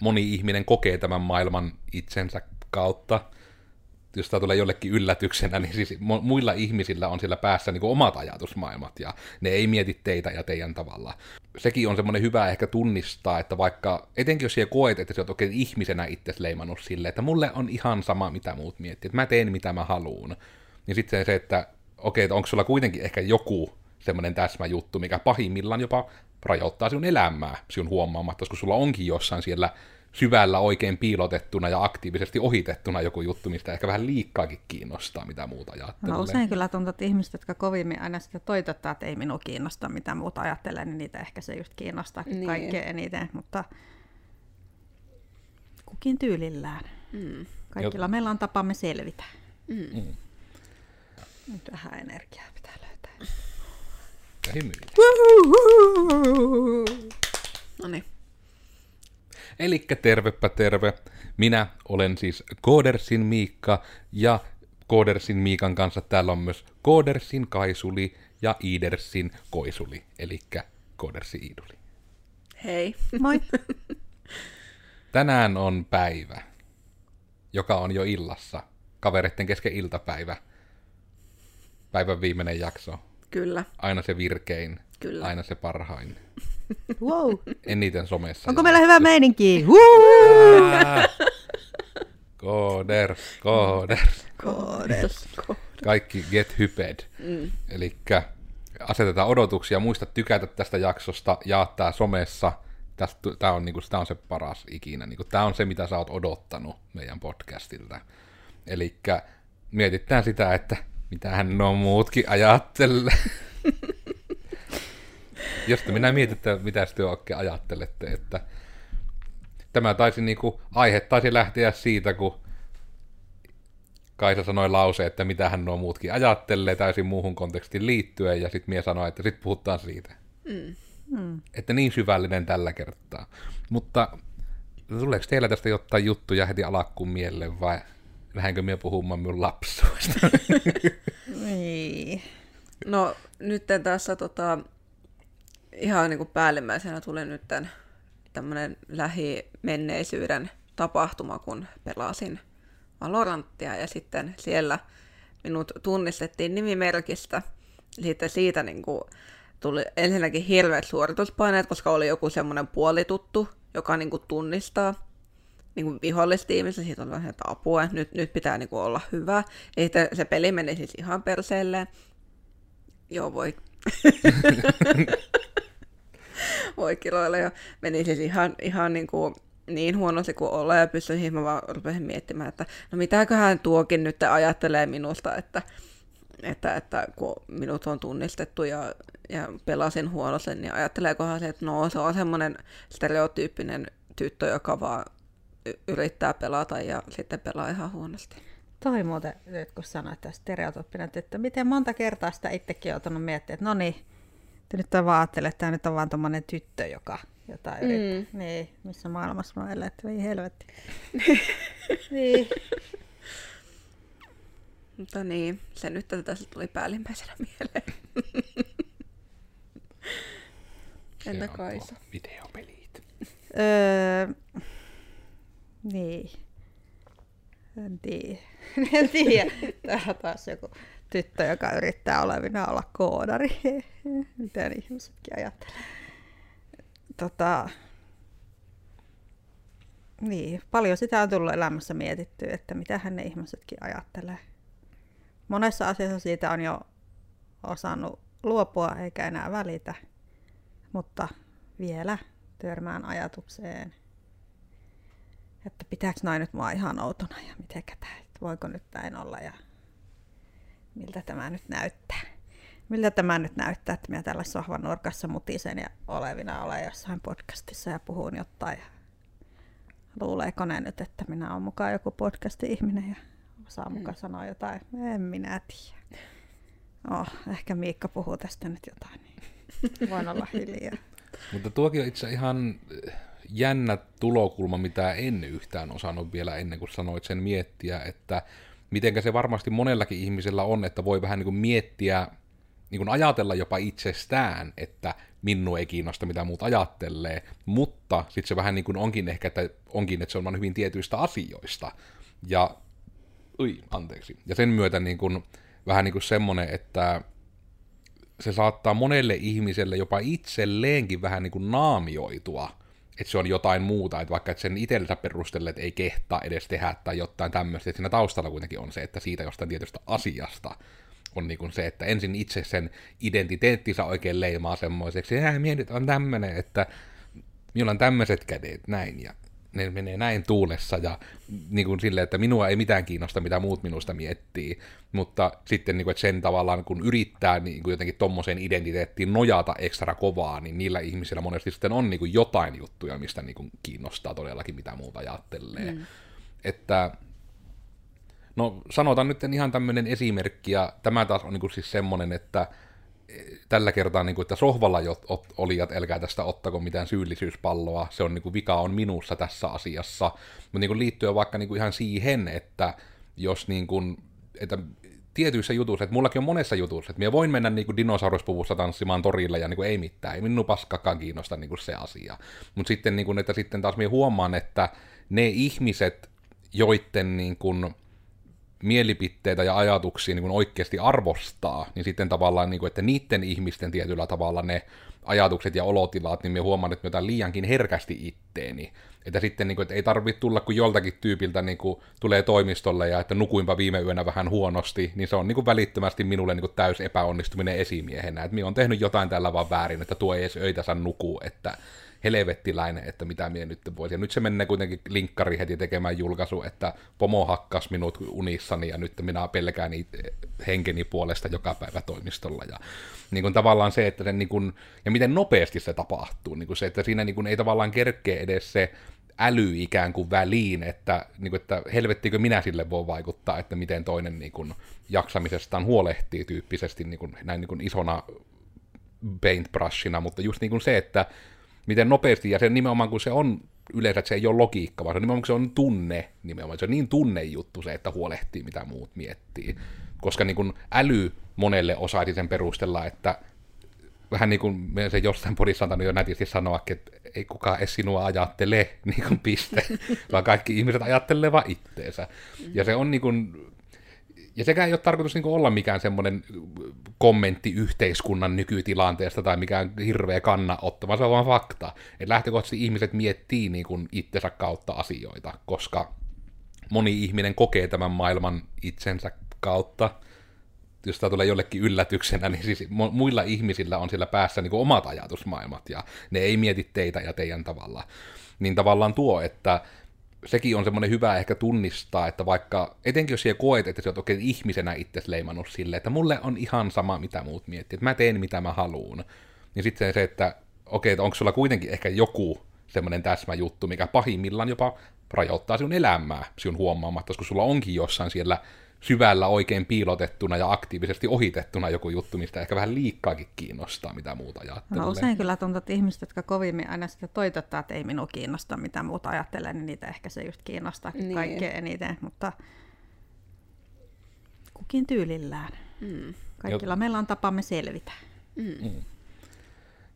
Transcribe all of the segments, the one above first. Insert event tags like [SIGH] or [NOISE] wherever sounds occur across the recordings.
moni ihminen kokee tämän maailman itsensä kautta. Jos tämä tulee jollekin yllätyksenä, niin siis muilla ihmisillä on siellä päässä niin omat ajatusmaailmat, ja ne ei mieti teitä ja teidän tavalla. Sekin on semmoinen hyvä ehkä tunnistaa, että vaikka, etenkin jos siellä koet, että sä oot oikein ihmisenä itse leimannut silleen, että mulle on ihan sama, mitä muut miettii, että mä teen, mitä mä haluun, niin sitten se, että okei, että onko sulla kuitenkin ehkä joku semmoinen täsmäjuttu, mikä pahimmillaan jopa rajoittaa sinun elämää sinun huomaamatta, koska sulla onkin jossain siellä syvällä oikein piilotettuna ja aktiivisesti ohitettuna joku juttu, mistä ehkä vähän liikkaakin kiinnostaa, mitä muuta ajattelee. No usein kyllä tuntuu, että ihmiset, jotka kovimmin aina sitä toitottaa, että ei minua kiinnosta, mitä muuta ajattelee, niin niitä ehkä se just kiinnostaa niin. kaikkein eniten, mutta kukin tyylillään. Mm. Kaikilla Jot... meillä on tapamme selvitä. Mm. Mm. Nyt vähän energiaa pitää löytää. Ja hymyillä. No niin. Elikkä tervepä terve. Minä olen siis Koodersin Miikka ja Koodersin Miikan kanssa täällä on myös Koodersin Kaisuli ja Iidersin Koisuli, eli Koodersi Iiduli. Hei. Moi. [LAUGHS] Tänään on päivä, joka on jo illassa, kavereiden kesken iltapäivä. Päivän viimeinen jakso. Kyllä. Aina se virkein. Kyllä. Aina se parhain. [LAUGHS] Wow. Eniten somessa. Onko meillä hyvä meininki? [LAUGHS] Kooders, kooders. Kooders. Kaikki get hyped. Mm. Eli asetetaan odotuksia, muista tykätä tästä jaksosta, jaa tää somessa. Tämä on, niinku, tää on se paras ikinä. Niinku, tämä on se, mitä sä oot odottanut meidän podcastilta. Eli mietitään sitä, että mitä hän on muutkin ajattelee. Jos te minä mietin, että mitä te oikein ajattelette, että tämä taisi niinku, aihe taisi lähteä siitä, kun Kaisa sanoi lause, että mitä hän nuo muutkin ajattelee täysin muuhun kontekstiin liittyen, ja sitten mie sanoi, että sitten puhutaan siitä. Mm. Mm. Että niin syvällinen tällä kertaa. Mutta tuleeko teillä tästä jotain juttuja heti alakkuun mieleen, vai lähdenkö minä puhumaan minun lapsuudesta? [LAUGHS] niin. No nyt tässä tota, ihan niin kuin päällimmäisenä tuli nyt tämmöinen lähimenneisyyden tapahtuma, kun pelasin Valoranttia ja sitten siellä minut tunnistettiin nimimerkistä. Sitten siitä niin kuin tuli ensinnäkin hirveät suorituspaineet, koska oli joku semmoinen puolituttu, joka niin kuin tunnistaa niin kuin vihollistiimissä. Siitä oli vähän, että apua, nyt, nyt pitää niin kuin olla hyvä. Ja sitten se peli meni siis ihan perseelleen. Joo, voi. [LAUGHS] voi kiloilla ja meni siis ihan, ihan niin, kuin niin huonosti kuin olla ja pystyin mä vaan rupesin miettimään, että no mitäköhän tuokin nyt ajattelee minusta, että, että, että kun minut on tunnistettu ja, ja pelasin huonosti, niin ajatteleekohan se, että no se on semmoinen stereotyyppinen tyttö, joka vaan yrittää pelata ja sitten pelaa ihan huonosti. Toi muuten, nyt kun sanoit, että stereotyyppinen tyttö, miten monta kertaa sitä itsekin joutunut miettimään, että no niin, te nyt on vaan että tämä nyt on vaan tuommoinen tyttö, joka jotain mm. yrittää. Niin, missä maailmassa mä elän, että ei helvetti. [LAUGHS] niin. Mutta niin, se nyt tässä tuli päällimmäisenä [LAUGHS] mieleen. Entä Kaisa? Videopelit. Öö, niin. En tiedä. [LAUGHS] en tiedä. Täällä taas joku tyttö, joka yrittää olevina olla koodari. [LAUGHS] Miten ihmisetkin ajattelee. Tota, niin, paljon sitä on tullut elämässä mietitty, että mitä ne ihmisetkin ajattelee. Monessa asiassa siitä on jo osannut luopua eikä enää välitä, mutta vielä törmään ajatukseen, että pitääkö noin nyt mua ihan outona ja mitenkä tämä, voiko nyt näin olla ja miltä tämä nyt näyttää. Miltä tämä nyt näyttää, että minä täällä sohvan nurkassa mutisen ja olevina olen jossain podcastissa ja puhun jotain. Luuleeko ne nyt, että minä olen mukaan joku podcasti-ihminen ja osaa mukaan mm. sanoa jotain? En minä tiedä. Oh, ehkä Miikka puhuu tästä nyt jotain, niin [LAUGHS] voin olla hiljaa. Mutta tuokin on itse ihan jännä tulokulma, mitä en yhtään osannut vielä ennen kuin sanoit sen miettiä, että mitenkä se varmasti monellakin ihmisellä on, että voi vähän niin kuin miettiä niin kuin ajatella jopa itsestään, että minua ei kiinnosta, mitä muut ajattelee, mutta sitten se vähän niin kuin onkin ehkä, että onkin, että se on vain hyvin tietyistä asioista. Ja, ui, anteeksi. Ja sen myötä niin kuin, vähän niin kuin semmoinen, että se saattaa monelle ihmiselle jopa itselleenkin vähän niin kuin naamioitua, että se on jotain muuta, että vaikka et sen itsellensä perustelle, että ei kehtaa edes tehdä tai jotain tämmöistä, että siinä taustalla kuitenkin on se, että siitä jostain tietystä asiasta on niin kuin se, että ensin itse sen identiteettinsä oikein leimaa semmoiseksi, ja minä nyt on tämmöinen, että minulla on tämmöiset kädet, näin, ja ne menee näin tuulessa ja niin kuin sille, että minua ei mitään kiinnosta, mitä muut minusta miettii, mutta sitten niin kuin, että sen tavallaan kun yrittää niin kuin jotenkin tommoseen identiteettiin nojata ekstra kovaa, niin niillä ihmisillä monesti sitten on niin kuin jotain juttuja, mistä niin kuin kiinnostaa todellakin, mitä muuta ajattelee. Mm. Että No sanotaan nyt ihan tämmöinen esimerkki, ja tämä taas on niin kuin siis semmoinen, että tällä kertaa, niin kuin, että sohvalla olijat, älkää tästä ottako mitään syyllisyyspalloa, se on niin kuin, vika on minussa tässä asiassa, mutta niin liittyen vaikka niin kuin, ihan siihen, että jos niin kuin, että tietyissä jutuissa, että mullakin on monessa jutussa, että minä voin mennä niin kuin dinosauruspuvussa tanssimaan torille ja niin kuin, ei mitään, ei minun paskakaan kiinnosta niin kuin se asia. Mutta sitten, niin kuin, että sitten taas minä huomaan, että ne ihmiset, joiden niin kuin, mielipiteitä ja ajatuksia niin kuin oikeasti arvostaa, niin sitten tavallaan, niin kuin, että niiden ihmisten tietyllä tavalla ne ajatukset ja olotilat, niin me huomaan, että me jotain liiankin herkästi itteeni. Että sitten niin kuin, että ei tarvitse tulla, kun joltakin tyypiltä niin kuin, tulee toimistolle ja että nukuinpa viime yönä vähän huonosti, niin se on niin kuin, välittömästi minulle niin kuin, täys epäonnistuminen esimiehenä. Että minä on tehnyt jotain tällä vaan väärin, että tuo ei edes öitä saa nukua, että helvettiläinen, että mitä minä nyt voisin. Ja nyt se menee kuitenkin linkkari heti tekemään julkaisu, että pomo hakkas minut unissani ja nyt minä pelkään niitä henkeni puolesta joka päivä toimistolla. Ja niin kuin tavallaan se, että se niin kuin, ja miten nopeasti se tapahtuu, niin kuin se, että siinä niin kuin ei tavallaan kerkee edes se äly ikään kuin väliin, että, niin kuin, että helvettikö minä sille voi vaikuttaa, että miten toinen niin kuin, jaksamisestaan huolehtii tyyppisesti niin kuin, näin niin kuin isona paintbrushina, mutta just niin kuin se, että miten nopeasti, ja se nimenomaan kun se on yleensä, että se ei ole logiikka, vaan se nimenomaan se on tunne, nimenomaan se on niin tunnejuttu se, että huolehtii, mitä muut miettii. Koska niin kuin äly monelle osaisi sen perustella, että vähän niin kuin me se jossain podissa on jo nätisti sanoa, että ei kukaan edes sinua ajattele, [LAUGHS] niin kuin piste, [LAUGHS] vaan kaikki ihmiset ajattelee vaan itteensä. Ja se on niin kuin, ja sekä ei ole tarkoitus niin olla mikään semmoinen kommentti yhteiskunnan nykytilanteesta tai mikään hirveä kannanottava, se on vaan fakta. Että lähtökohtaisesti ihmiset miettii niin kuin itsensä kautta asioita, koska moni ihminen kokee tämän maailman itsensä kautta. Jos tämä tulee jollekin yllätyksenä, niin siis muilla ihmisillä on siellä päässä niin kuin omat ajatusmaailmat, ja ne ei mieti teitä ja teidän tavalla. Niin tavallaan tuo, että sekin on semmoinen hyvä ehkä tunnistaa, että vaikka, etenkin jos siellä koet, että sä oot oikein ihmisenä itse leimannut silleen, että mulle on ihan sama, mitä muut miettii, että mä teen mitä mä haluun, niin sitten se, että okei, että onko sulla kuitenkin ehkä joku semmoinen täsmäjuttu, mikä pahimmillaan jopa rajoittaa sinun elämää sinun huomaamatta, koska sulla onkin jossain siellä syvällä oikein piilotettuna ja aktiivisesti ohitettuna joku juttu, mistä ehkä vähän liikkaakin kiinnostaa, mitä muuta ajattelee. No usein kyllä tuntuu, että ihmiset, jotka kovimmin aina sitä toitottaa, että ei minua kiinnosta, mitä muuta ajattelee, niin niitä ehkä se just kiinnostaa niin. kaikkein eniten, mutta kukin tyylillään. Mm. Kaikilla Jot... meillä on tapamme selvitä. Mm. Mm.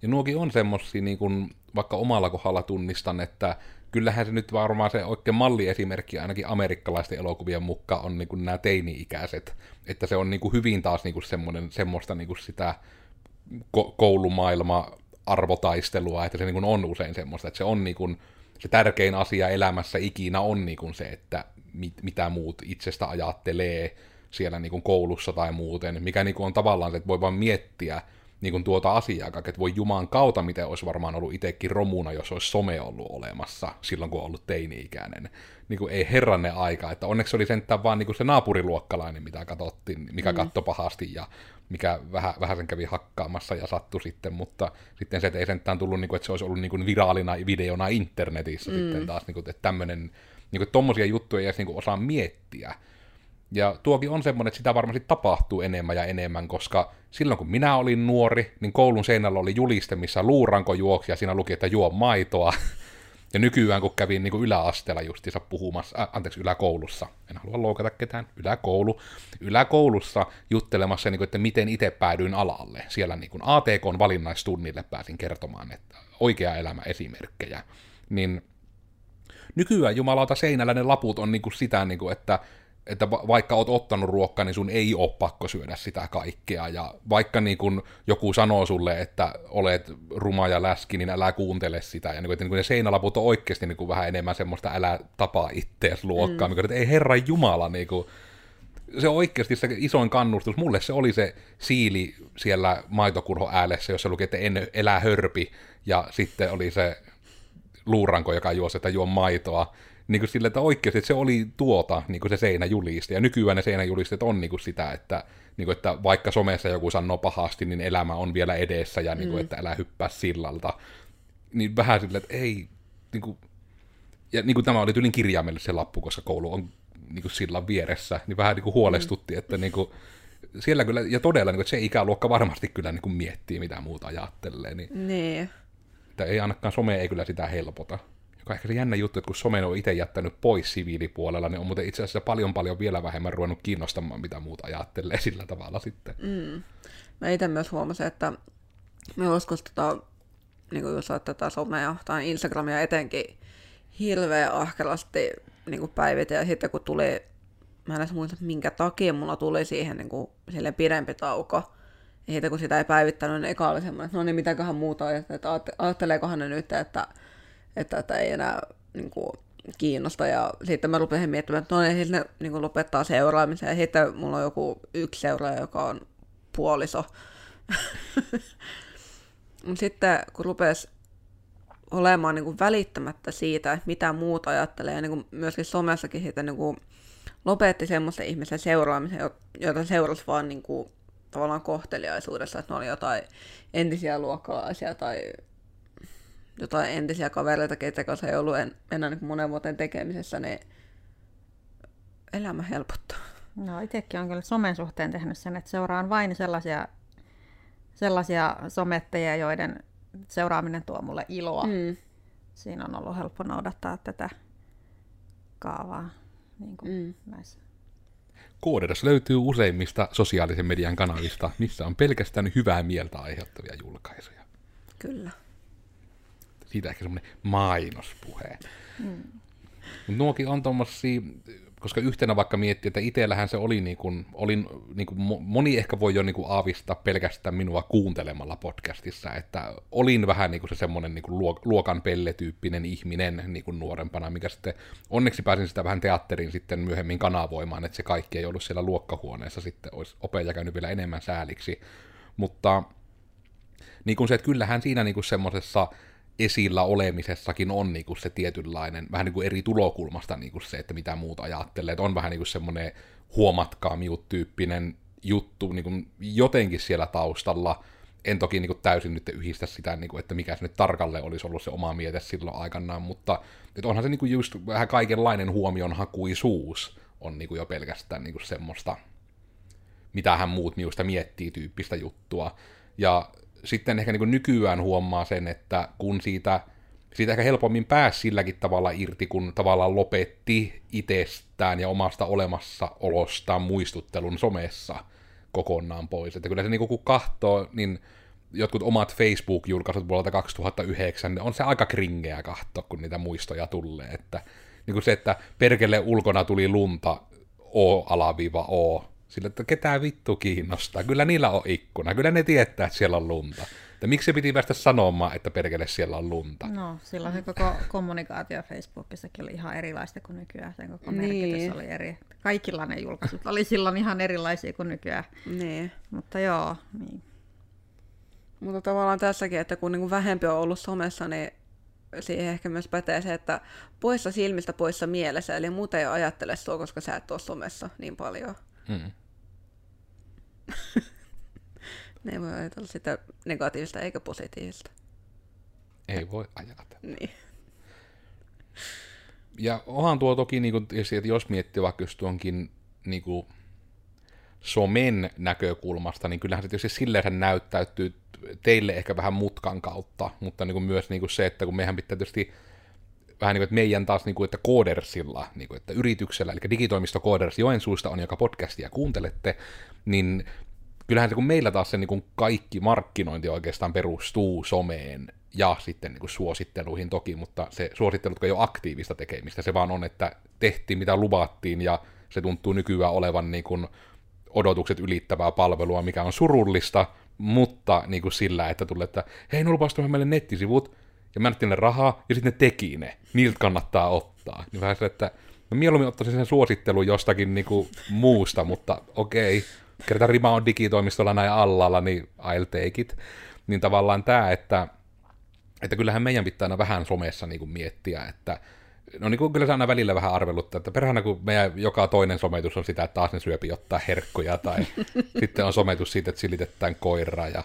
Ja nuokin on semmoisia, niin kun, vaikka omalla kohdalla tunnistan, että kyllähän se nyt varmaan se oikein malliesimerkki ainakin amerikkalaisten elokuvien mukaan on niin kuin nämä teini-ikäiset. Että se on niin kuin hyvin taas niin kuin semmoinen, semmoista niin kuin sitä ko- koulumaailma arvotaistelua, että se niin kuin on usein semmoista, että se on niin kuin, se tärkein asia elämässä ikinä on niin kuin se, että mit, mitä muut itsestä ajattelee siellä niin kuin koulussa tai muuten, mikä niin kuin on tavallaan se, että voi vaan miettiä, niin kuin tuota asiaa, että voi Juman kautta, miten olisi varmaan ollut itsekin romuna, jos olisi some ollut olemassa silloin, kun on ollut teini-ikäinen. Niin kuin ei herranne aika, että onneksi oli sentään vaan niin kuin se naapuriluokkalainen, mitä katsottiin, mikä mm. katsoi pahasti ja mikä vähän, vähän sen kävi hakkaamassa ja sattui sitten, mutta sitten se, että ei sentään tullut, niin kuin, että se olisi ollut niin kuin viraalina videona internetissä mm. sitten taas, niin kuin, että tämmöinen, niin kuin, tommosia juttuja ei edes niin kuin osaa miettiä. Ja tuokin on semmoinen, että sitä varmasti tapahtuu enemmän ja enemmän, koska silloin kun minä olin nuori, niin koulun seinällä oli juliste, missä luuranko juoksi ja siinä luki, että juo maitoa. [LAUGHS] Ja nykyään, kun kävin niin kuin yläasteella justiinsa puhumassa, äh, anteeksi, yläkoulussa, en halua loukata ketään, yläkoulu, yläkoulussa juttelemassa, niin kuin, että miten itse päädyin alalle. Siellä niin kuin ATKn valinnaistunnille pääsin kertomaan, että oikea elämä esimerkkejä. Niin nykyään jumalauta seinällä ne laput on niin kuin sitä, niin kuin, että että vaikka oot ottanut ruokkaa, niin sun ei ole pakko syödä sitä kaikkea. Ja vaikka niin kun joku sanoo sulle, että olet ruma ja läski, niin älä kuuntele sitä. Ja niin kun, että niin ne seinälaput on oikeasti niin vähän enemmän semmoista älä tapaa ittees luokkaa. Mm. Niin että ei herra Jumala, niin kun, se oikeasti se isoin kannustus. Mulle se oli se siili siellä maitokurho äälessä, jossa luki, että en elää hörpi. Ja sitten oli se luuranko, joka juosi, että juo maitoa niin kuin sille, että oikeasti että se oli tuota niin kuin se seinäjuliste. Ja nykyään ne seinäjulisteet on niin kuin sitä, että, niin kuin, että vaikka somessa joku sanoo pahasti, niin elämä on vielä edessä ja niin kuin, mm. että älä hyppää sillalta. Niin vähän sille, että ei, niin kuin, ja niin kuin tämä oli tyylin kirjaimelle se lappu, koska koulu on niin kuin sillan vieressä, niin vähän niin kuin huolestutti, mm. että niin kuin, siellä kyllä, ja todella niin kuin, että se ikäluokka varmasti kyllä niin kuin miettii, mitä muuta ajattelee. Niin, niin. Että ei ainakaan some ei kyllä sitä helpota joka on ehkä se jännä juttu, että kun somen on itse jättänyt pois siviilipuolella, niin on muuten itse asiassa paljon paljon vielä vähemmän ruvennut kiinnostamaan, mitä muuta ajattelee [LAUGHS] sillä tavalla sitten. Mm. Mä itse myös huomasin, että me joskus tota, niin kuin jos tätä somea tai Instagramia etenkin hirveän ahkelasti niin päivitin, ja sitten kun tuli, mä en edes muista minkä takia mulla tuli siihen niin kuin, pidempi tauko, ja sitten kun sitä ei päivittänyt, niin eka oli semmoinen, että no niin, mitäköhän muuta, että ajatteleekohan ne nyt, että että, että ei enää niin kuin, kiinnosta. Ja sitten mä rupesin miettimään, että no niin, ne niin kuin, lopettaa seuraamisen. Ja sitten mulla on joku yksi seuraaja, joka on puoliso. [LAUGHS] sitten kun rupesi olemaan niin kuin välittämättä siitä, että mitä muuta ajattelee, ja niin kuin myöskin somessakin siitä niin kuin lopetti semmoisen ihmisen seuraamisen, jota seurasi vaan niin kuin, tavallaan kohteliaisuudessa, että ne oli jotain entisiä luokkalaisia tai jotain entisiä kavereita, keitä kanssa ei ollut en, enää niin monen vuoteen tekemisessä, niin elämä helpottaa. No itsekin on kyllä somen suhteen tehnyt sen, että seuraan vain sellaisia, sellaisia somettajia, joiden seuraaminen tuo mulle iloa. Mm. Siinä on ollut helppo noudattaa tätä kaavaa niin kuin mm. näissä. Kooderas löytyy useimmista sosiaalisen median kanavista, missä on pelkästään hyvää mieltä aiheuttavia julkaisuja. Kyllä siitä ehkä semmoinen mainospuhe. Mm. Mutta nuokin on tommosia, koska yhtenä vaikka miettii, että itsellähän se oli, niin kuin, olin, niin kuin moni ehkä voi jo niin kuin aavistaa pelkästään minua kuuntelemalla podcastissa, että olin vähän niin kuin se semmoinen niin kuin luokan pelletyyppinen ihminen niin kuin nuorempana, mikä sitten onneksi pääsin sitä vähän teatterin sitten myöhemmin kanavoimaan, että se kaikki ei ollut siellä luokkahuoneessa sitten, olisi opeja käynyt vielä enemmän sääliksi, mutta niin kuin se, että kyllähän siinä niin kuin semmoisessa esillä olemisessakin on niin kuin se tietynlainen, vähän niin kuin eri tulokulmasta niin kuin se, että mitä muuta ajattelee. Että on vähän niin kuin semmoinen huomatkaa tyyppinen juttu niin kuin jotenkin siellä taustalla. En toki niin kuin täysin nyt yhdistä sitä, niin kuin, että mikä se nyt tarkalle olisi ollut se oma miete silloin aikanaan, mutta että onhan se niin kuin just vähän kaikenlainen huomionhakuisuus on niin kuin jo pelkästään niin kuin semmoista, mitä hän muut minusta miettii tyyppistä juttua. Ja sitten ehkä niin nykyään huomaa sen, että kun siitä, siitä ehkä helpommin pääsi silläkin tavalla irti, kun tavallaan lopetti itsestään ja omasta olemassaolostaan muistuttelun somessa kokonaan pois. Että kyllä se niin kun kahtoo, niin jotkut omat Facebook-julkaisut vuodelta 2009, niin on se aika kringeä kahto, kun niitä muistoja tulee. Että niin kuin se, että perkele ulkona tuli lunta, O-O, sillä, että ketään vittu kiinnostaa. Kyllä niillä on ikkuna. Kyllä ne tietää, että siellä on lunta. Että miksi se piti päästä sanomaan, että perkele siellä on lunta? No, silloin se koko kommunikaatio Facebookissakin oli ihan erilaista kuin nykyään. Sen koko merkitys niin. oli eri. Kaikilla ne julkaisut oli silloin ihan erilaisia kuin nykyään. Niin. Mutta joo, niin. Mutta tavallaan tässäkin, että kun niin vähempi on ollut somessa, niin siihen ehkä myös pätee se, että poissa silmistä, poissa mielessä, eli muuta ei ajattele sua, koska sä et ole somessa niin paljon. Mm. [LAUGHS] ne ei voi ajatella sitä negatiivista eikä positiivista. Ei voi ajatella. Niin. Ja onhan tuo toki, niin kuin, että jos miettii vaikka just tuonkin niin kuin, somen näkökulmasta, niin kyllähän se tietysti silleen näyttäytyy teille ehkä vähän mutkan kautta, mutta niin kuin myös niin kuin se, että kun mehän pitää tietysti vähän niin kuin, että meidän taas, niin kuin, että koodersilla, niin kuin, että yrityksellä, eli digitoimisto Kooders Joensuusta on, joka podcastia kuuntelette, niin kyllähän se, kun meillä taas se niin kuin kaikki markkinointi oikeastaan perustuu someen ja sitten niin kuin suositteluihin toki, mutta se suosittelut ei ole aktiivista tekemistä, se vaan on, että tehtiin mitä luvattiin ja se tuntuu nykyään olevan niin kuin odotukset ylittävää palvelua, mikä on surullista, mutta niin kuin sillä, että tulee, että hei, ne lupasivat meille nettisivut, ja mä annettiin ne rahaa, ja sitten ne teki ne. Niiltä kannattaa ottaa. Niin vähän se, että mä mieluummin ottaisin sen suosittelun jostakin niin kuin muusta, mutta okei, okay. kerta rima on digitoimistolla näin allalla, niin I'll take it. Niin tavallaan tämä, että, että kyllähän meidän pitää aina vähän somessa niin kuin miettiä, että no niin kuin kyllä se aina välillä vähän arveluttaa, että perhana kun meidän joka toinen sometus on sitä, että taas ne syöpi ottaa herkkuja, tai [LAUGHS] sitten on sometus siitä, että silitetään koiraa, ja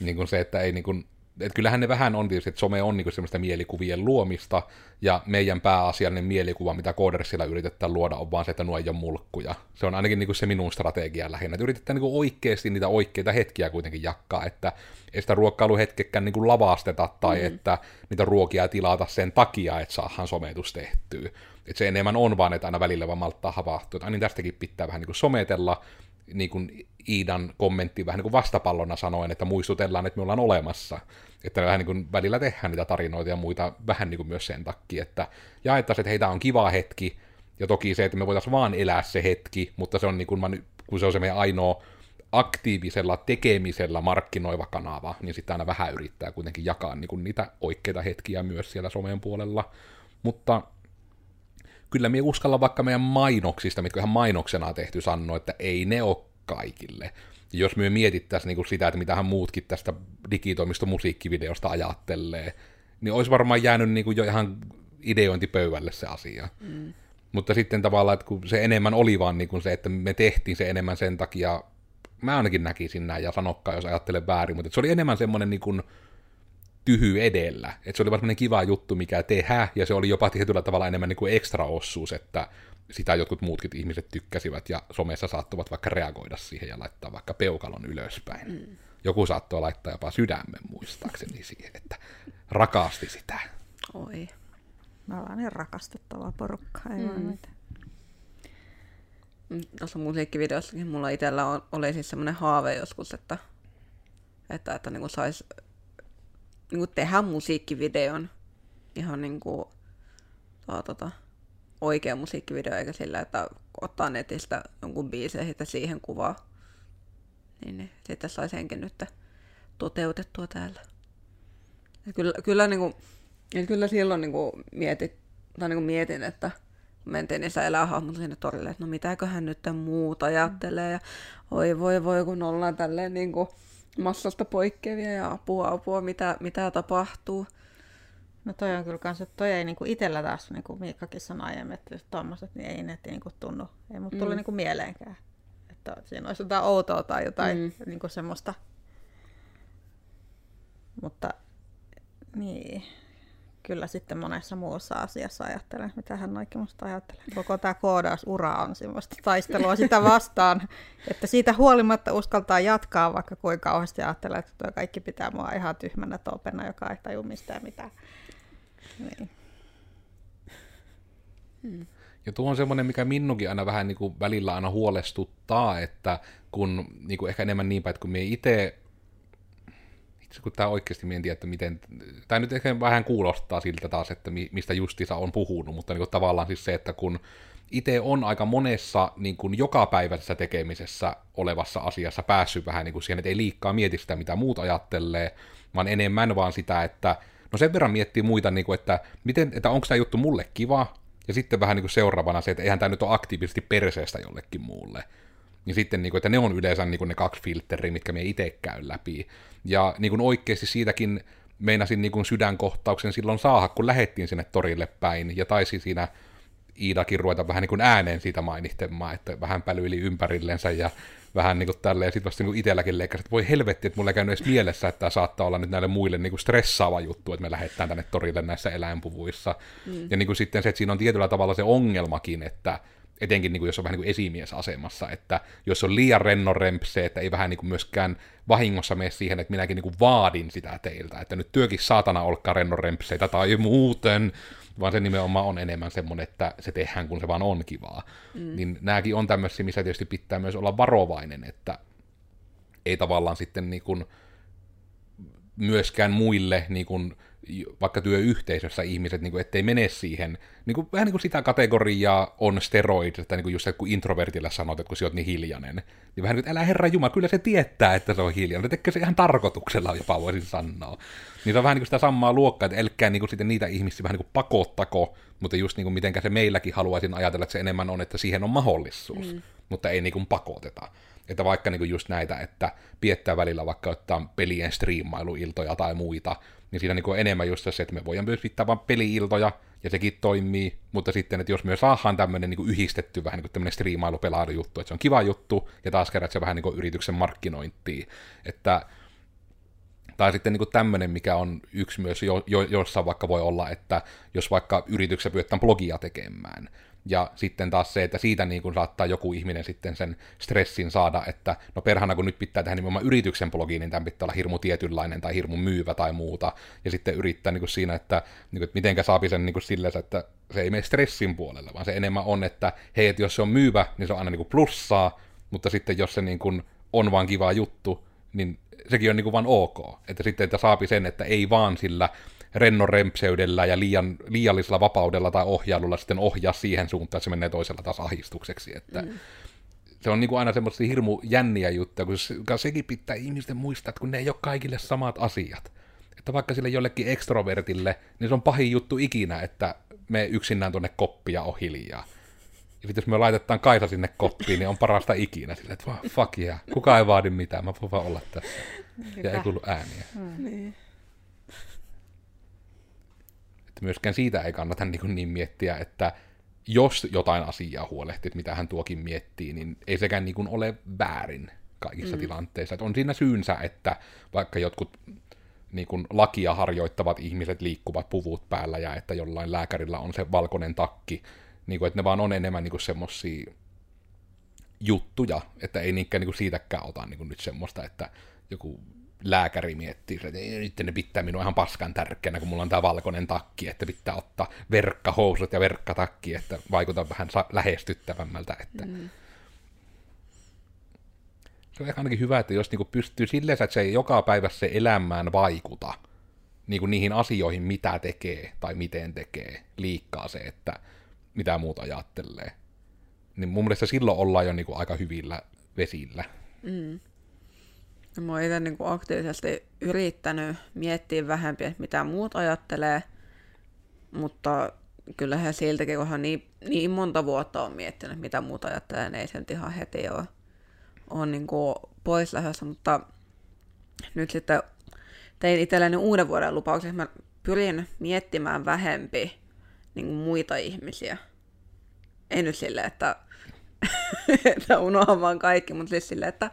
niin kuin se, että ei niin kuin, että kyllähän ne vähän on tietysti, että some on niinku semmoista mielikuvien luomista, ja meidän pääasiallinen mielikuva, mitä koodersilla yritetään luoda, on vaan se, että nuo ei ole mulkkuja. Se on ainakin niinku se minun strategia lähinnä, että yritetään niinku oikeasti niitä oikeita hetkiä kuitenkin jakkaa, että ei sitä ruokailuhetkekään niinku lavasteta, tai mm. että niitä ruokia tilata sen takia, että saadaan sometus tehtyä. Että se enemmän on vaan, että aina välillä vaan malttaa havahtua, että niin tästäkin pitää vähän niinku sometella, niin kuin Iidan kommentti vähän niin kuin vastapallona sanoen, että muistutellaan, että me ollaan olemassa. Että vähän niin kuin välillä tehdään niitä tarinoita ja muita vähän niin kuin myös sen takia, että jaettaisiin, että heitä on kiva hetki, ja toki se, että me voitaisiin vaan elää se hetki, mutta se on niin kuin, kun se on se meidän ainoa aktiivisella tekemisellä markkinoiva kanava, niin sitten aina vähän yrittää kuitenkin jakaa niin kuin niitä oikeita hetkiä myös siellä somen puolella. Mutta kyllä me uskalla vaikka meidän mainoksista, mitkä ihan mainoksena on tehty, sanoa, että ei ne ole kaikille. Jos me mietittäisiin niin kuin sitä, että mitähän muutkin tästä digitoimista musiikkivideosta ajattelee, niin olisi varmaan jäänyt niin kuin jo ihan ideointipöydälle se asia. Mm. Mutta sitten tavallaan, että kun se enemmän oli vaan niin kuin se, että me tehtiin se enemmän sen takia, mä ainakin näkisin näin ja sanokkaan, jos ajattelen väärin, mutta se oli enemmän semmoinen niin kuin tyhy edellä. Että se oli vaan kiva juttu, mikä tehdään, ja se oli jopa tietyllä tavalla enemmän niin kuin ekstra ossuus, että sitä jotkut muutkin ihmiset tykkäsivät, ja somessa saattuvat vaikka reagoida siihen ja laittaa vaikka peukalon ylöspäin. Mm. Joku saattoi laittaa jopa sydämen muistaakseni siihen, että rakasti sitä. Oi. Me ollaan niin rakastettavaa porukkaa, ei mm. mitään. Mm, tuossa musiikkivideossakin mulla itsellä on, oli siis semmoinen haave joskus, että, että, että niin saisi niin kuin tehdä musiikkivideon ihan niin kuin, tuo, tota, oikea musiikkivideo, eikä sillä, että ottaa netistä jonkun biiseen ja siihen kuvaa. Niin, niin sitten sai senkin nyt toteutettua täällä. Ja kyllä, kyllä, niin kuin, ja kyllä silloin niin kuin mietit, tai niin kuin mietin, että mentiin niissä elähahmolla sinne torille, että no mitäköhän nyt muuta ajattelee, ja oi voi voi, kun ollaan tälleen niin kuin, massasta poikkeavia ja apua, apua, mitä, mitä tapahtuu. No toi on kyllä kans, että toi ei niinku itellä taas, niin kuin Miikkakin sanoi aiemmin, että tommoset, niin ei ne niinku tunnu, ei mut tule mm. niinku mieleenkään. Että siinä olisi jotain outoa tai jotain mm. niinku semmoista. Mutta niin, kyllä sitten monessa muussa asiassa ajattelen, mitä hän oikein musta ajattelee. Koko tämä koodausura on semmoista taistelua sitä vastaan, [LAUGHS] että siitä huolimatta uskaltaa jatkaa, vaikka kuinka kauheasti ajattelee, että tuo kaikki pitää mua ihan tyhmänä topena, joka ei taju mistään mitään. Niin. Ja tuo on semmoinen, mikä minunkin aina vähän niin kuin välillä aina huolestuttaa, että kun niin kuin ehkä enemmän niin päin, että kun me itse kun tämä oikeasti miettii, että miten, tämä nyt ehkä vähän kuulostaa siltä taas, että mistä Justisa on puhunut, mutta niin kuin tavallaan siis se, että kun itse on aika monessa niin kuin jokapäiväisessä tekemisessä olevassa asiassa päässyt vähän niin kuin siihen, että ei liikkaa mieti sitä, mitä muut ajattelee, vaan enemmän vaan sitä, että no sen verran miettii muita, niin kuin, että, miten, että onko tämä juttu mulle kiva, ja sitten vähän niin kuin seuraavana se, että eihän tämä nyt ole aktiivisesti perseestä jollekin muulle. Niin sitten, niin kuin, että ne on yleensä niin kuin ne kaksi filtteriä, mitkä me itse käy läpi. Ja niin kuin oikeasti siitäkin meinasin niin kuin sydänkohtauksen silloin saada, kun lähettiin sinne torille päin, ja taisi siinä Iidakin ruveta vähän niin kuin ääneen siitä mainihtemaan, että vähän pälyili ympärillensä ja vähän niin kuin tälleen, ja sitten vasta niin itselläkin leikkasi, että voi helvetti, että mulla ei käynyt edes mielessä, että tämä saattaa olla nyt näille muille niin kuin stressaava juttu, että me lähdetään tänne torille näissä eläinpuvuissa. Mm. Ja niin kuin sitten se, että siinä on tietyllä tavalla se ongelmakin, että etenkin niin kuin jos on vähän niin kuin esimiesasemassa, että jos on liian rennon rempse, että ei vähän niin kuin myöskään vahingossa mene siihen, että minäkin niin kuin vaadin sitä teiltä, että nyt työkin saatana olkaa rennon rempseitä tai muuten, vaan se nimenomaan on enemmän semmoinen, että se tehdään, kun se vaan on kivaa. Mm. Niin nämäkin on tämmöisiä, missä tietysti pitää myös olla varovainen, että ei tavallaan sitten niin kuin myöskään muille niin kuin vaikka työyhteisössä ihmiset, niin kuin, ettei mene siihen, niin kuin, vähän niin kuin sitä kategoriaa on steroid, että niin kuin just kun introvertille sanot, että kun sä oot niin hiljainen, niin vähän niin kuin, älä herra Jumala, kyllä se tietää, että se on hiljainen, tekee se ihan tarkoituksella jopa voisin sanoa. Niin se on vähän niin kuin sitä samaa luokkaa, että älkää niin kuin sitten niitä ihmisiä vähän niin kuin pakottako, mutta just niin kuin mitenkä se meilläkin haluaisin ajatella, että se enemmän on, että siihen on mahdollisuus, mm. mutta ei niin kuin pakoteta. Että vaikka niin kuin just näitä, että piettää välillä vaikka ottaa pelien striimailuiltoja tai muita, niin siinä niin on enemmän just se, että me voidaan myös pitää vain peliiltoja, ja sekin toimii, mutta sitten, että jos me saadaan tämmöinen niin yhdistetty vähän niin kuin tämmöinen striimailu juttu, että se on kiva juttu, ja taas kerran, se vähän niin kuin yrityksen markkinointia, että tai sitten niin tämmöinen, mikä on yksi myös, jo, jo, jossa vaikka voi olla, että jos vaikka yrityksessä pyydetään blogia tekemään, ja sitten taas se, että siitä niin kuin saattaa joku ihminen sitten sen stressin saada, että no perhana kun nyt pitää tehdä nimenomaan yrityksen blogiin, niin tämän pitää olla hirmu tietynlainen tai hirmu myyvä tai muuta. Ja sitten yrittää niin kuin siinä, että, niin kuin, että mitenkä saapi sen niin kuin silleen, että se ei mene stressin puolelle, vaan se enemmän on, että hei, että jos se on myyvä, niin se on aina niin kuin plussaa, mutta sitten jos se niin kuin on vaan kiva juttu, niin sekin on niin kuin vaan ok. Että sitten, että saapi sen, että ei vaan sillä rennon rempseydellä ja liian, liiallisella vapaudella tai ohjailulla sitten ohjaa siihen suuntaan, että se menee toisella taas ahistukseksi. Että mm. Se on niin kuin aina semmoisia hirmu jänniä juttuja, kun sekin pitää ihmisten muistaa, että kun ne ei ole kaikille samat asiat. Että vaikka sille jollekin ekstrovertille, niin se on pahin juttu ikinä, että me yksinään tuonne koppia on hiljaa. Ja sitten jos me laitetaan Kaisa sinne koppiin, niin on parasta ikinä. Sille, että fuck yeah, kukaan ei vaadi mitään, mä voin vaan olla tässä. Ja ei kuulu ääniä. Hmm. Niin. Myöskään siitä ei kannata [LAUGHS] niin, niin miettiä, että jos jotain asiaa huolehtit, mitä hän tuokin miettii, niin ei sekään niin ole väärin kaikissa mm. tilanteissa. Että on siinä syynsä, että vaikka jotkut niin kuin lakia harjoittavat ihmiset liikkuvat puvut päällä ja että jollain lääkärillä on se valkoinen takki, niin kuin, että ne vaan on enemmän niin semmoisia juttuja, että ei niinkään niin kuin siitäkään ota niin kuin nyt semmoista, että joku lääkäri miettii, että nyt ne pitää minua ihan paskan tärkeänä, kun mulla on tämä valkoinen takki, että pitää ottaa verkkahousut ja verkkatakki, että vaikuta vähän lähestyttävämmältä. Että... Mm. Se on ainakin hyvä, että jos niinku pystyy silleen, että se ei joka päivä se elämään vaikuta niinku niihin asioihin, mitä tekee tai miten tekee, liikkaa se, että mitä muuta ajattelee. Niin mun mielestä silloin ollaan jo niinku aika hyvillä vesillä. Mm. Mä oon itse niin aktiivisesti yrittänyt miettiä vähempi, että mitä muut ajattelee, mutta kyllähän siltäkin, kun hän niin, niin monta vuotta on miettinyt, mitä muut ajattelee, niin ei sen ihan heti ole, ole niin kuin pois lähdössä, mutta nyt sitten tein itselleni uuden vuoden lupauksen, mä pyrin miettimään vähempi niin kuin muita ihmisiä. Ei nyt silleen, että, [LAUGHS] että unohan vaan kaikki, mutta siis silleen, että,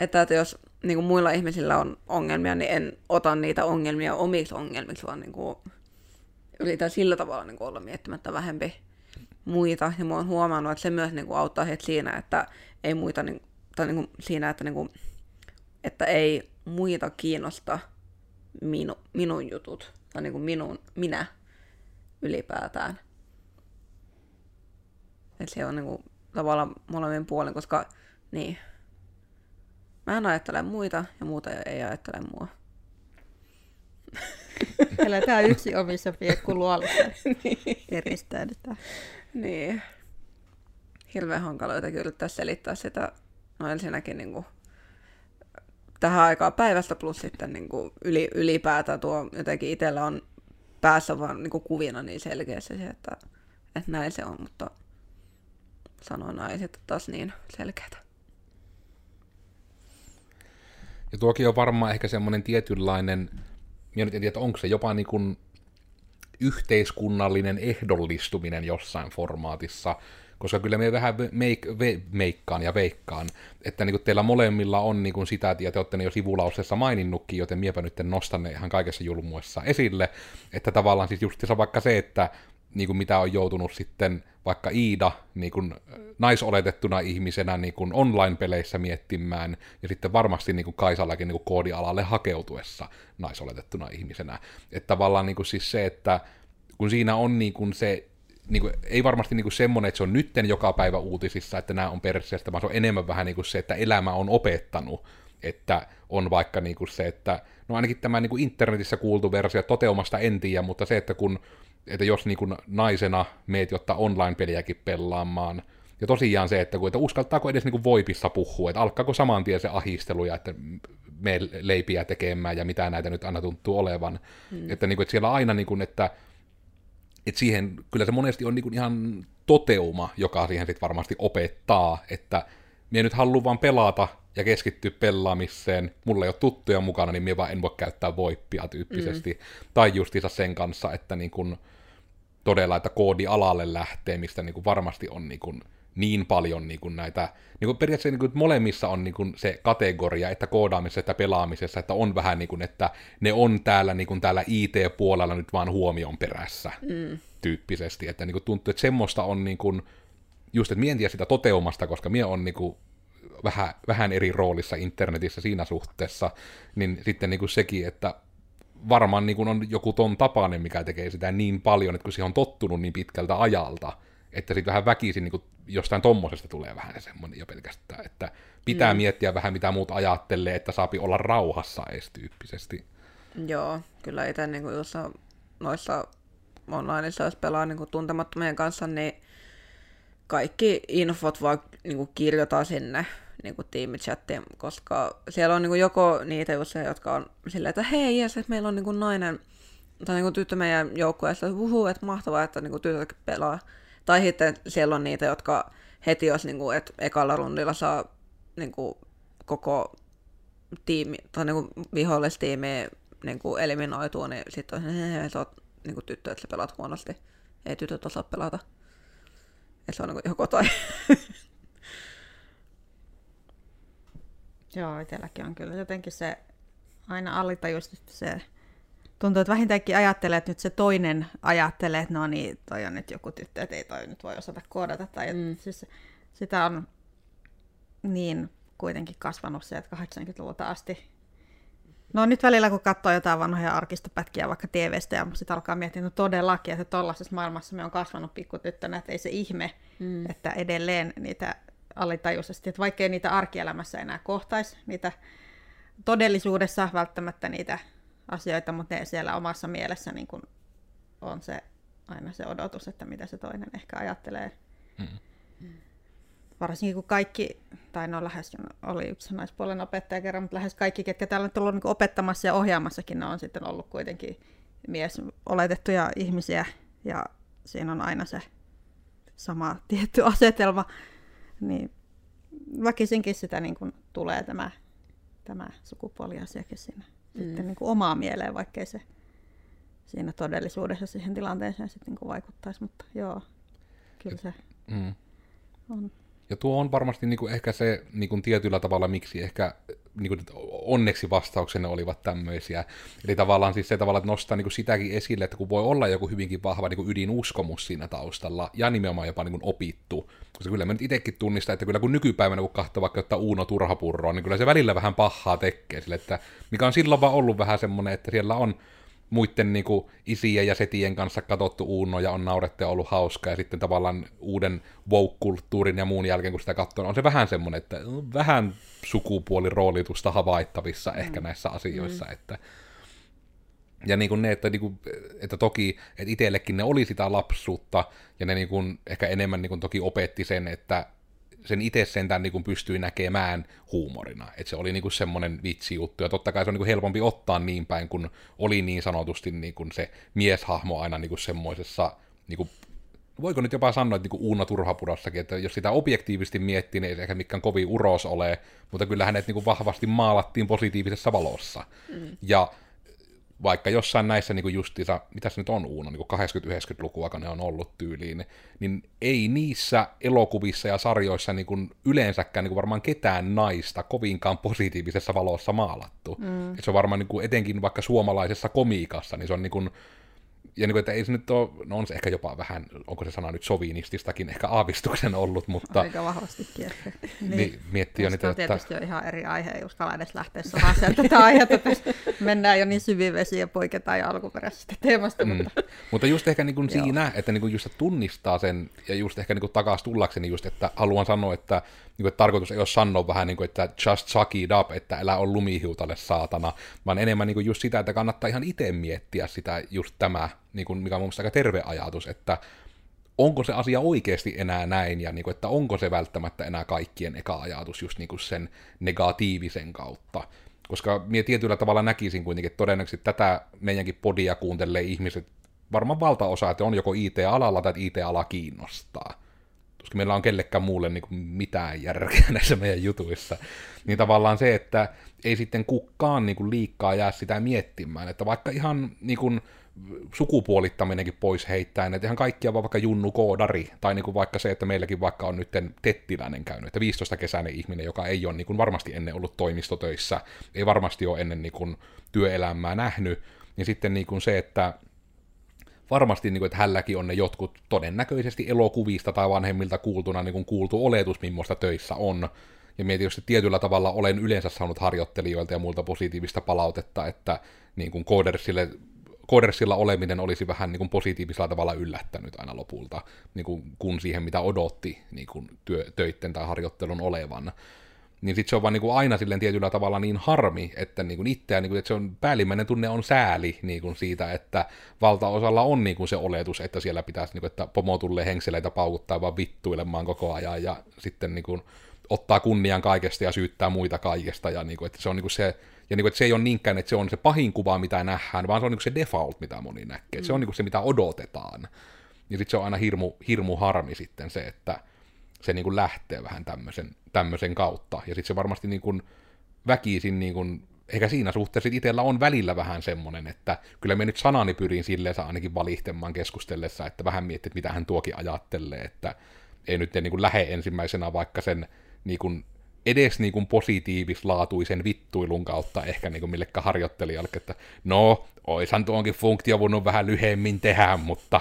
että, että jos niin kuin muilla ihmisillä on ongelmia, niin en ota niitä ongelmia omiksi ongelmiksi, vaan niin kuin yritän sillä tavalla niin kuin olla miettimättä vähempi muita. Ja mä oon huomannut, että se myös niin kuin auttaa heitä siinä, että ei muita, niin, tai niin kuin siinä, että, niin kuin, että ei muita kiinnosta minu, minun jutut, tai niin kuin minun, minä ylipäätään. Että se on niin kuin, tavallaan molemmin puolen, koska niin, Mä en ajattele muita ja muuta ei ajattele mua. [LAUGHS] Eletään yksi omissa piekkuluolissa. [LAUGHS] niin. Eristäydytään. Niin. Hirveän hankala jotenkin yrittää selittää sitä. No ensinnäkin niin kuin, tähän aikaan päivästä plus sitten niin kuin, yli, ylipäätään tuo jotenkin itsellä on päässä vaan niin kuin, kuvina niin selkeästi se, että, että näin se on, mutta sanoin naiset taas niin selkeätä. Ja tuokin on varmaan ehkä semmoinen tietynlainen, minä nyt en tiedä, onko se jopa niin kuin yhteiskunnallinen ehdollistuminen jossain formaatissa, koska kyllä me vähän meik, ve, meikkaan ja veikkaan, että niin teillä molemmilla on niin sitä, ja te olette ne jo sivulauseessa maininnutkin, joten miepä nyt nostan ne ihan kaikessa julmuessa esille, että tavallaan siis just vaikka se, että niin kuin mitä on joutunut sitten vaikka Iida niin kuin naisoletettuna ihmisenä niin kuin online-peleissä miettimään, ja sitten varmasti niin kuin Kaisallakin niin kuin koodialalle hakeutuessa naisoletettuna ihmisenä. Että tavallaan niin kuin siis se, että kun siinä on niin kuin se, niin kuin, ei varmasti niin kuin semmoinen, että se on nytten joka päivä uutisissa, että nämä on perseestä, vaan se on enemmän vähän niin kuin se, että elämä on opettanut, että on vaikka niin kuin se, että no ainakin tämä niin kuin internetissä kuultu versio toteumasta en tiedä, mutta se, että kun että jos niin kuin naisena meet jotta online-peliäkin pelaamaan, ja tosiaan se, että, kun, että uskaltaako edes niin kuin voipissa puhua, että alkaako saman tien se ahistelu ja että me leipiä tekemään ja mitä näitä nyt aina tuntuu olevan. Mm. Että, niin kuin, että siellä aina, niin kuin, että, että siihen, kyllä se monesti on niin kuin ihan toteuma, joka siihen sitten varmasti opettaa, että minä nyt haluan vaan pelata ja keskittyä pelaamiseen, mulla ei ole tuttuja mukana, niin minä vaan en voi käyttää voippia tyyppisesti. Mm. Tai justiinsa sen kanssa, että niin kun, todella, että koodi alalle lähtee, mistä niin kuin varmasti on niin, kuin niin paljon niin kuin näitä, niin kuin periaatteessa niin kuin molemmissa on niin kuin se kategoria, että koodaamisessa että pelaamisessa, että on vähän niin kuin, että ne on täällä, niin kuin täällä IT-puolella nyt vaan huomion perässä mm. tyyppisesti, että niin kuin tuntuu, että semmoista on niin kuin, just, että mientiä sitä toteumasta, koska mie on niin kuin vähän, vähän eri roolissa internetissä siinä suhteessa, niin sitten niin kuin sekin, että varmaan niin on joku ton tapainen, mikä tekee sitä niin paljon, että kun siihen on tottunut niin pitkältä ajalta, että sitten vähän väkisin niin jostain tommosesta tulee vähän semmoinen jo pelkästään, että pitää mm. miettiä vähän mitä muut ajattelee, että saapi olla rauhassa edes tyyppisesti. Joo, kyllä itse niin kuin noissa onlineissa, jos pelaa niin kuin tuntemattomien kanssa, niin kaikki infot vaan niin kuin kirjoitaan sinne niin kuin tiimichattiin, koska siellä on niin kuin joko niitä jotka on silleen, että hei, jes, että meillä on niin kuin nainen tai niin kuin tyttö meidän joukkueessa, että huhu, että mahtavaa, että niin kuin tytöt pelaa. Tai sitten siellä on niitä, jotka heti jos niin kuin, että ekalla rundilla saa niin kuin, koko tiimi, tai niin kuin vihollistiimi niin kuin eliminoituu, niin sitten on, että oot niin kuin tyttö, että sä pelaat huonosti. Ei tytöt osaa pelata. Että se on niin joko tai. Joo, itselläkin on kyllä jotenkin se aina alitajuisesti se tuntuu, että vähintäänkin ajattelee, että nyt se toinen ajattelee, että no niin, toi on nyt joku tyttö, että ei toi nyt voi osata koodata. Tai mm. siis sitä on niin kuitenkin kasvanut se, että 80-luvulta asti. No nyt välillä, kun katsoo jotain vanhoja arkistopätkiä vaikka TVstä ja sitten alkaa miettiä, no todellakin, että tuollaisessa maailmassa me on kasvanut pikkutyttönä, että ei se ihme, mm. että edelleen niitä alitajuisesti, että vaikkei niitä arkielämässä enää kohtaisi, niitä todellisuudessa välttämättä niitä asioita, mutta ne siellä omassa mielessä niin kun on se aina se odotus, että mitä se toinen ehkä ajattelee. Mm. Varsinkin kun kaikki, tai no lähes oli yksi naispuolen opettaja kerran, mutta lähes kaikki, ketkä täällä on tullut niin opettamassa ja ohjaamassakin, ne on sitten ollut kuitenkin mies oletettuja ihmisiä, ja siinä on aina se sama [LAUGHS] tietty asetelma niin väkisinkin sitä niin kuin tulee tämä, tämä sukupuoliasiakin siinä mm. sitten niin kuin omaa mieleen, vaikkei se siinä todellisuudessa siihen tilanteeseen sitten niin kuin vaikuttaisi, mutta joo, kyllä se mm. on. Ja tuo on varmasti niin kuin ehkä se niin kuin tietyllä tavalla, miksi ehkä niin kuin, onneksi vastauksenne olivat tämmöisiä. Eli tavallaan siis se tavalla, että nostaa niin kuin sitäkin esille, että kun voi olla joku hyvinkin vahva niin kuin ydinuskomus siinä taustalla, ja nimenomaan jopa niin kuin opittu, koska kyllä mä nyt itsekin tunnistan, että kyllä kun nykypäivänä kun katsoo vaikka jotta Uuno Turhapurroa, niin kyllä se välillä vähän pahaa tekee sille, että mikä on silloin vaan ollut vähän semmoinen, että siellä on muiden niin kuin, isien ja setien kanssa katsottu Uuno ja on naurettu ja ollut hauska, ja sitten tavallaan uuden woke-kulttuurin ja muun jälkeen, kun sitä katsoo, on se vähän semmoinen, että vähän sukupuoliroolitusta havaittavissa mm. ehkä näissä asioissa, mm. että ja niin kuin ne, että, niin kuin, että toki että itsellekin ne oli sitä lapsuutta, ja ne niin kuin, ehkä enemmän niin kuin toki opetti sen, että sen itse sentään niin kuin pystyi näkemään huumorina. Että se oli niin kuin semmoinen juttu, ja totta kai se on niin kuin helpompi ottaa niin päin, kun oli niin sanotusti niin kuin se mieshahmo aina niin kuin semmoisessa, niin kuin, voiko nyt jopa sanoa, että niin Uuno Turhapurassakin, että jos sitä objektiivisesti miettii, niin ei se ehkä mikään kovin uros ole, mutta kyllä hänet niin kuin vahvasti maalattiin positiivisessa valossa. Mm. Ja vaikka jossain näissä niin justiinsa, mitä se nyt on Uuno, niin 80-90-lukua ne on ollut tyyliin, niin ei niissä elokuvissa ja sarjoissa niin kuin yleensäkään niin kuin varmaan ketään naista kovinkaan positiivisessa valossa maalattu. Mm. Et se on varmaan niin kuin, etenkin vaikka suomalaisessa komiikassa, niin se on niin kuin, ja niin kuin, että ei se nyt ole, no on se ehkä jopa vähän, onko se sana nyt sovinististakin ehkä aavistuksen ollut, mutta... Aika vahvastikin ehkä. [LAUGHS] Niin, niin miettii jo niitä, että... tietysti on ihan eri aihe, jos kala edes lähtee sohaan tätä aihetta, mennään jo niin syviin vesiin ja poiketaan jo alkuperäisestä teemasta. Mm. Mutta... mutta just ehkä niin kuin siinä, että niin kuin just tunnistaa sen, ja just ehkä niin kuin takaisin tullakseni just, että haluan sanoa, että, niin kuin, että tarkoitus ei ole sanoa vähän niin kuin, että just suck it up, että älä ole lumihiutalle saatana, vaan enemmän niin kuin just sitä, että kannattaa ihan itse miettiä sitä just tämä niin kuin, mikä on mun aika terve ajatus, että onko se asia oikeasti enää näin, ja niin kuin, että onko se välttämättä enää kaikkien eka ajatus just niin kuin sen negatiivisen kautta. Koska minä tietyllä tavalla näkisin kuitenkin, että todennäköisesti tätä meidänkin podia kuuntelee ihmiset, varmaan valtaosa, että on joko IT-alalla tai IT-ala kiinnostaa. Koska meillä on kellekään muulle niin kuin mitään järkeä [LAUGHS] näissä meidän jutuissa. Niin tavallaan se, että ei sitten kukaan niin kuin liikkaa jää sitä miettimään, että vaikka ihan niin kuin, sukupuolittaminenkin pois heittäen, että ihan kaikkia vaan vaikka Junnu Koodari, tai niin kuin vaikka se, että meilläkin vaikka on nyt Tettiläinen käynyt, että 15-kesäinen ihminen, joka ei ole niin kuin varmasti ennen ollut toimistotöissä, ei varmasti ole ennen niin kuin työelämää nähnyt, niin sitten niin kuin se, että varmasti, niin kuin, että hälläkin on ne jotkut todennäköisesti elokuvista tai vanhemmilta kuultuna niin kuin kuultu oletus, millaista töissä on, ja mietin, jos tietyllä tavalla olen yleensä saanut harjoittelijoilta ja muilta positiivista palautetta, että niin kuin koodersille Kodersilla oleminen olisi vähän niin kuin positiivisella tavalla yllättänyt aina lopulta, niin kuin, kun siihen mitä odotti niin kuin työ, töitten tai harjoittelun olevan. Niin sitten se on vaan niin kuin aina silleen tietyllä tavalla niin harmi, että niin kuin itseään, niin kuin, että se on päällimmäinen tunne on sääli niin kuin siitä, että valtaosalla on niin kuin se oletus, että siellä pitäisi, niin kuin, että pomo tulee henkseleitä paukuttaa vaan vittuilemaan koko ajan ja sitten niin kuin, ottaa kunnian kaikesta ja syyttää muita kaikesta ja niin kuin, että se on niin kuin se ja niin kuin, että se ei ole niinkään, että se on se pahin kuva, mitä nähdään, vaan se on niin kuin se default, mitä moni näkee. Mm. Se on niin kuin se, mitä odotetaan. Ja sitten se on aina hirmu, hirmu harmi sitten se, että se niin kuin lähtee vähän tämmöisen, tämmöisen kautta. Ja sitten se varmasti niin kuin väkisin, niin kuin, ehkä siinä suhteessa itsellä on välillä vähän semmoinen, että kyllä me nyt sanani pyrin silleen ainakin valihtamaan keskustellessa, että vähän miettit, mitä hän tuokin ajattelee, että ei nyt niin kuin lähde ensimmäisenä vaikka sen niin kuin edes niin kuin positiivislaatuisen vittuilun kautta ehkä niin kuin millekään harjoittelijalle, että no, oishan tuonkin funktio voinut vähän lyhyemmin tehdä, mutta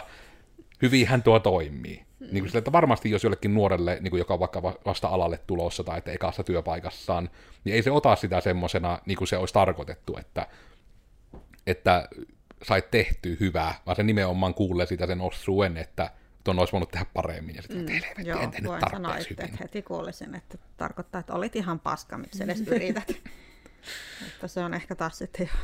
hyvinhän tuo toimii. Niin kuin sille, että varmasti jos jollekin nuorelle, niin kuin joka on vaikka vasta alalle tulossa tai että ekassa työpaikassaan, niin ei se ota sitä semmoisena, niin kuin se olisi tarkoitettu, että, että sait tehtyä hyvää, vaan se nimenomaan kuulee sitä sen ossuen, että tuon olisi voinut tehdä paremmin. Ja sitten, mm. että Joo, en voin sanoa itse, että heti kuulisin, että tarkoittaa, että olit ihan paska, miksi edes yrität. [LAUGHS] että se on ehkä taas sitten jo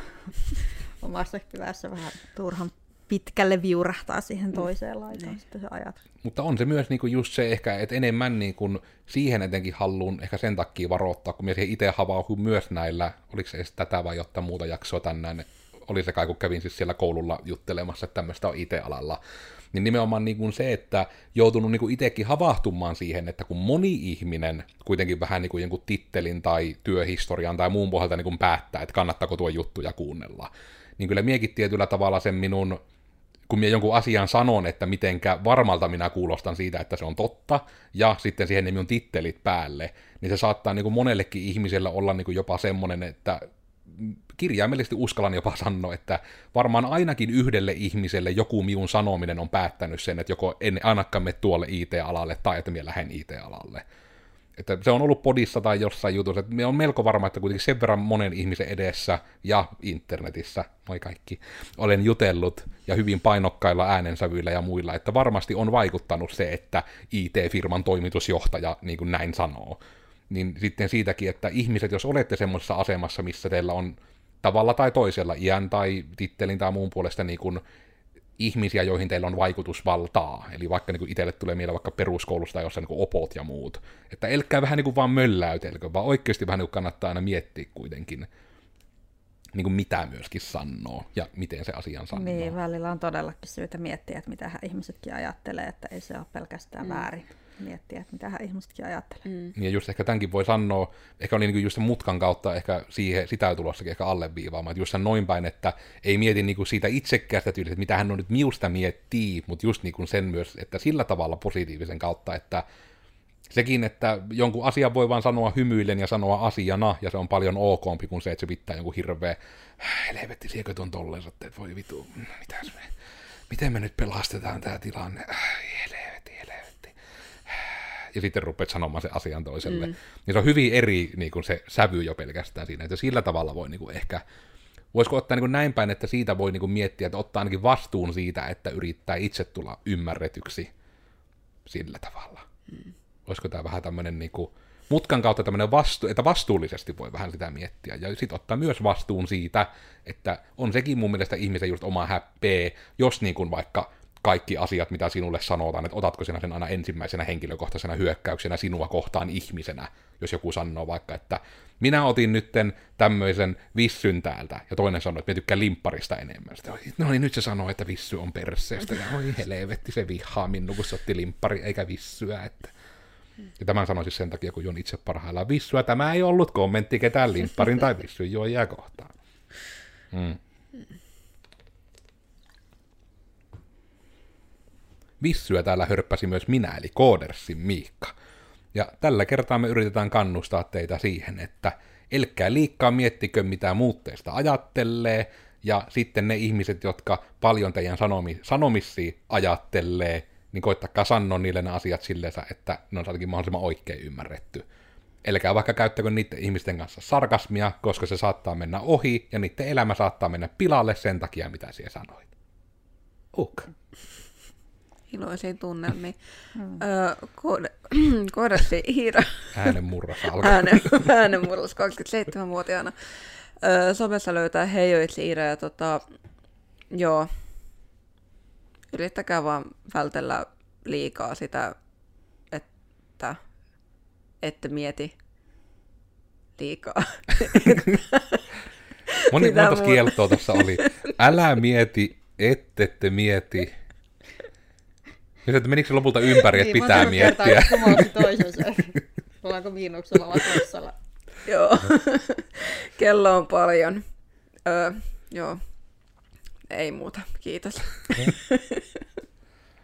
[LAUGHS] omassa kylässä vähän turhan pitkälle viurahtaa siihen toiseen laitaan mm. sitten se ajatus. Mutta on se myös niinku just se ehkä, että enemmän niinku siihen etenkin haluan ehkä sen takia varoittaa, kun minä siihen itse havahdun myös näillä, oliko se edes tätä vai jotta muuta jaksoa tänään, oli se kai, kun kävin siis siellä koululla juttelemassa, että tämmöistä on IT-alalla niin nimenomaan niin kuin se, että joutunut niin kuin itsekin havahtumaan siihen, että kun moni ihminen kuitenkin vähän niin kuin jonkun tittelin tai työhistorian tai muun pohjalta niin kuin päättää, että kannattaako tuo juttuja kuunnella, niin kyllä miekin tietyllä tavalla sen minun kun minä jonkun asian sanon, että mitenkä varmalta minä kuulostan siitä, että se on totta, ja sitten siihen ne minun tittelit päälle, niin se saattaa niin kuin monellekin ihmiselle olla niin kuin jopa semmoinen, että kirjaimellisesti uskallan jopa sanoa, että varmaan ainakin yhdelle ihmiselle joku minun sanominen on päättänyt sen, että joko en ainakaan mene tuolle IT-alalle tai että minä lähden IT-alalle. Että se on ollut podissa tai jossain jutussa, että me on melko varma, että kuitenkin sen verran monen ihmisen edessä ja internetissä, moi kaikki, olen jutellut ja hyvin painokkailla äänensävyillä ja muilla, että varmasti on vaikuttanut se, että IT-firman toimitusjohtaja niin kuin näin sanoo niin sitten siitäkin, että ihmiset, jos olette semmoisessa asemassa, missä teillä on tavalla tai toisella iän tai tittelin tai muun puolesta niin kuin ihmisiä, joihin teillä on vaikutusvaltaa. Eli vaikka niin kuin itselle tulee mieleen vaikka peruskoulusta jossa niin kuin opot ja muut. Että elkää vähän niin kuin vaan mölläytelkö, vaan oikeasti vähän niin kuin kannattaa aina miettiä kuitenkin, niin kuin mitä myöskin sanoo ja miten se asian sanoo. Niin, välillä on todellakin syytä miettiä, että mitä ihmisetkin ajattelee, että ei se ole pelkästään mm. väärin miettiä, että mitä ihmisetkin ajattelee. Mm. Ja just ehkä tämänkin voi sanoa, ehkä oli niin just sen mutkan kautta ehkä siihen, sitä tulossakin ehkä alleviivaamaan, että just sen noin päin, että ei mieti niin kuin siitä itsekkäästä tyylistä, että mitä hän on nyt miusta miettii, mutta just niin kuin sen myös, että sillä tavalla positiivisen kautta, että sekin, että jonkun asian voi vaan sanoa hymyillen ja sanoa asiana, ja se on paljon okompi kuin se, että se pitää jonkun hirveä, helvetti, siekö tuon tolleensa, että voi vitu, mitä se miten me nyt pelastetaan tämä tilanne, helvetti. Ja sitten rupeat sanomaan se asian toiselle. Mm. Niin se on hyvin eri niin kuin se sävy jo pelkästään siinä, että sillä tavalla voi niin kuin ehkä voisiko ottaa niin näin päin, että siitä voi niin miettiä, että ottaa ainakin vastuun siitä, että yrittää itse tulla ymmärretyksi sillä tavalla. Mm. Olisiko tämä vähän tämmöinen niin kuin, mutkan kautta tämmöinen vastu, että vastuullisesti voi vähän sitä miettiä. Ja sitten ottaa myös vastuun siitä, että on sekin mun mielestä ihmisen just oma häppee, jos niin kuin vaikka kaikki asiat, mitä sinulle sanotaan, että otatko sinä sen aina ensimmäisenä henkilökohtaisena hyökkäyksenä sinua kohtaan ihmisenä, jos joku sanoo vaikka, että minä otin nytten tämmöisen vissyn täältä, ja toinen sanoo, että me tykkään limpparista enemmän. Sitten, no niin, nyt se sanoo, että vissy on perseestä, ja oi helvetti, se vihaa minun, kun se otti limppari eikä vissyä, että ja tämän sanoisin sen takia, kun Jon itse parhaillaan vissyä. Tämä ei ollut kommentti ketään limpparin tai vissyn juojia kohtaan. Mm. Vissyä täällä hörppäsi myös minä, eli Koodersin Miikka. Ja tällä kertaa me yritetään kannustaa teitä siihen, että elkää liikkaa miettikö, mitä muut teistä ajattelee, ja sitten ne ihmiset, jotka paljon teidän sanomi, sanomissi ajattelee, niin koittakaa sanoa niille ne asiat silleen, että ne on ainakin mahdollisimman oikein ymmärretty. Elikää vaikka käyttäkö niiden ihmisten kanssa sarkasmia, koska se saattaa mennä ohi, ja niiden elämä saattaa mennä pilalle sen takia, mitä siellä sanoit. Uk. Iloisiin tunnelmiin. Mm. Öö, koodassi [CLEARS THROAT] Iira. Äänenmurras [LAUGHS] alkaa. Äänen, äänenmurras 27-vuotiaana. Öö, somessa löytää Heijoitsi Iira ja tota, joo, yrittäkää vaan vältellä liikaa sitä, että ette mieti liikaa. [LAUGHS] Moni monta kieltoa tässä oli. Älä mieti, ette mieti. Ja että menikö se lopulta ympäri, että niin, pitää miettiä. toisensa. [LAUGHS] Ollaanko miinuksella vai plussalla? Joo. [LAUGHS] Kello on paljon. Öö, joo. Ei muuta, kiitos. [LAUGHS]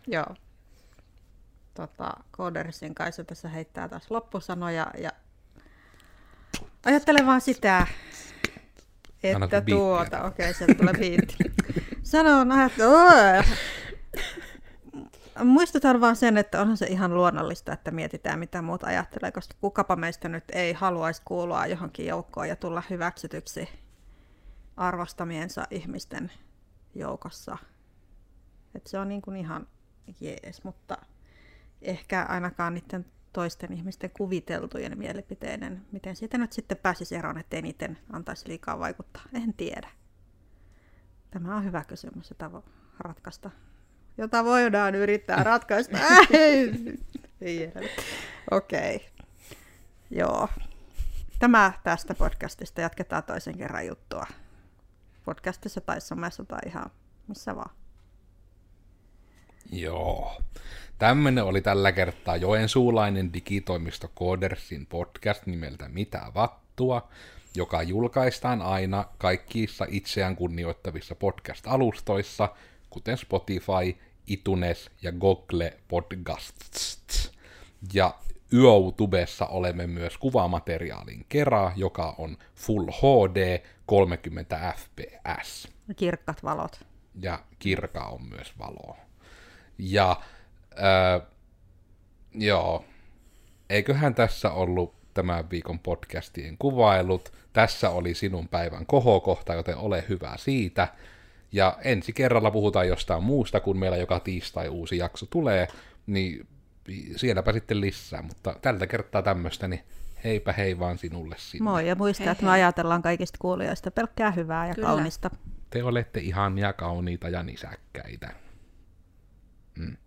Joo. Tota, Koodersin Kaisa tässä heittää taas loppusanoja ja ajattelen vaan sitä, että tuota, okei, okay, sieltä tulee biitti. Sanon, että Muistutan vaan sen, että onhan se ihan luonnollista, että mietitään mitä muut ajattelee, koska kukapa meistä nyt ei haluaisi kuulua johonkin joukkoon ja tulla hyväksytyksi arvostamiensa ihmisten joukossa. Et se on niin kuin ihan jees, mutta ehkä ainakaan niiden toisten ihmisten kuviteltujen mielipiteiden, miten siitä nyt sitten pääsisi eroon, ettei niiden antaisi liikaa vaikuttaa. En tiedä. Tämä on hyvä kysymys, jota ratkaista. Jota voidaan yrittää [LAUGHS] ratkaista. [LAUGHS] Okei. Okay. Joo. Tämä tästä podcastista. Jatketaan toisen kerran juttua podcastissa tai somessa tai ihan missä vaan. Joo. Tämmöinen oli tällä kertaa Joensuulainen digitoimisto Codersin podcast nimeltä Mitä vattua, joka julkaistaan aina kaikissa itseään kunnioittavissa podcast-alustoissa, kuten Spotify, iTunes ja Google Podcasts. Ja YouTubessa olemme myös kuvamateriaalin kera, joka on Full HD 30 fps. Kirkkat valot. Ja kirka on myös valo. Ja äh, joo, eiköhän tässä ollut tämän viikon podcastien kuvailut. Tässä oli sinun päivän kohokohta, joten ole hyvä siitä. Ja ensi kerralla puhutaan jostain muusta, kun meillä joka tiistai uusi jakso tulee, niin sielläpä sitten lisää. Mutta tällä kertaa tämmöistä, niin heipä hei vaan sinulle sinne. Moi, ja muista, hei, että me hei. ajatellaan kaikista kuulijoista pelkkää hyvää ja Kyllä. kaunista. Te olette ihania, kauniita ja nisäkkäitä. Mm.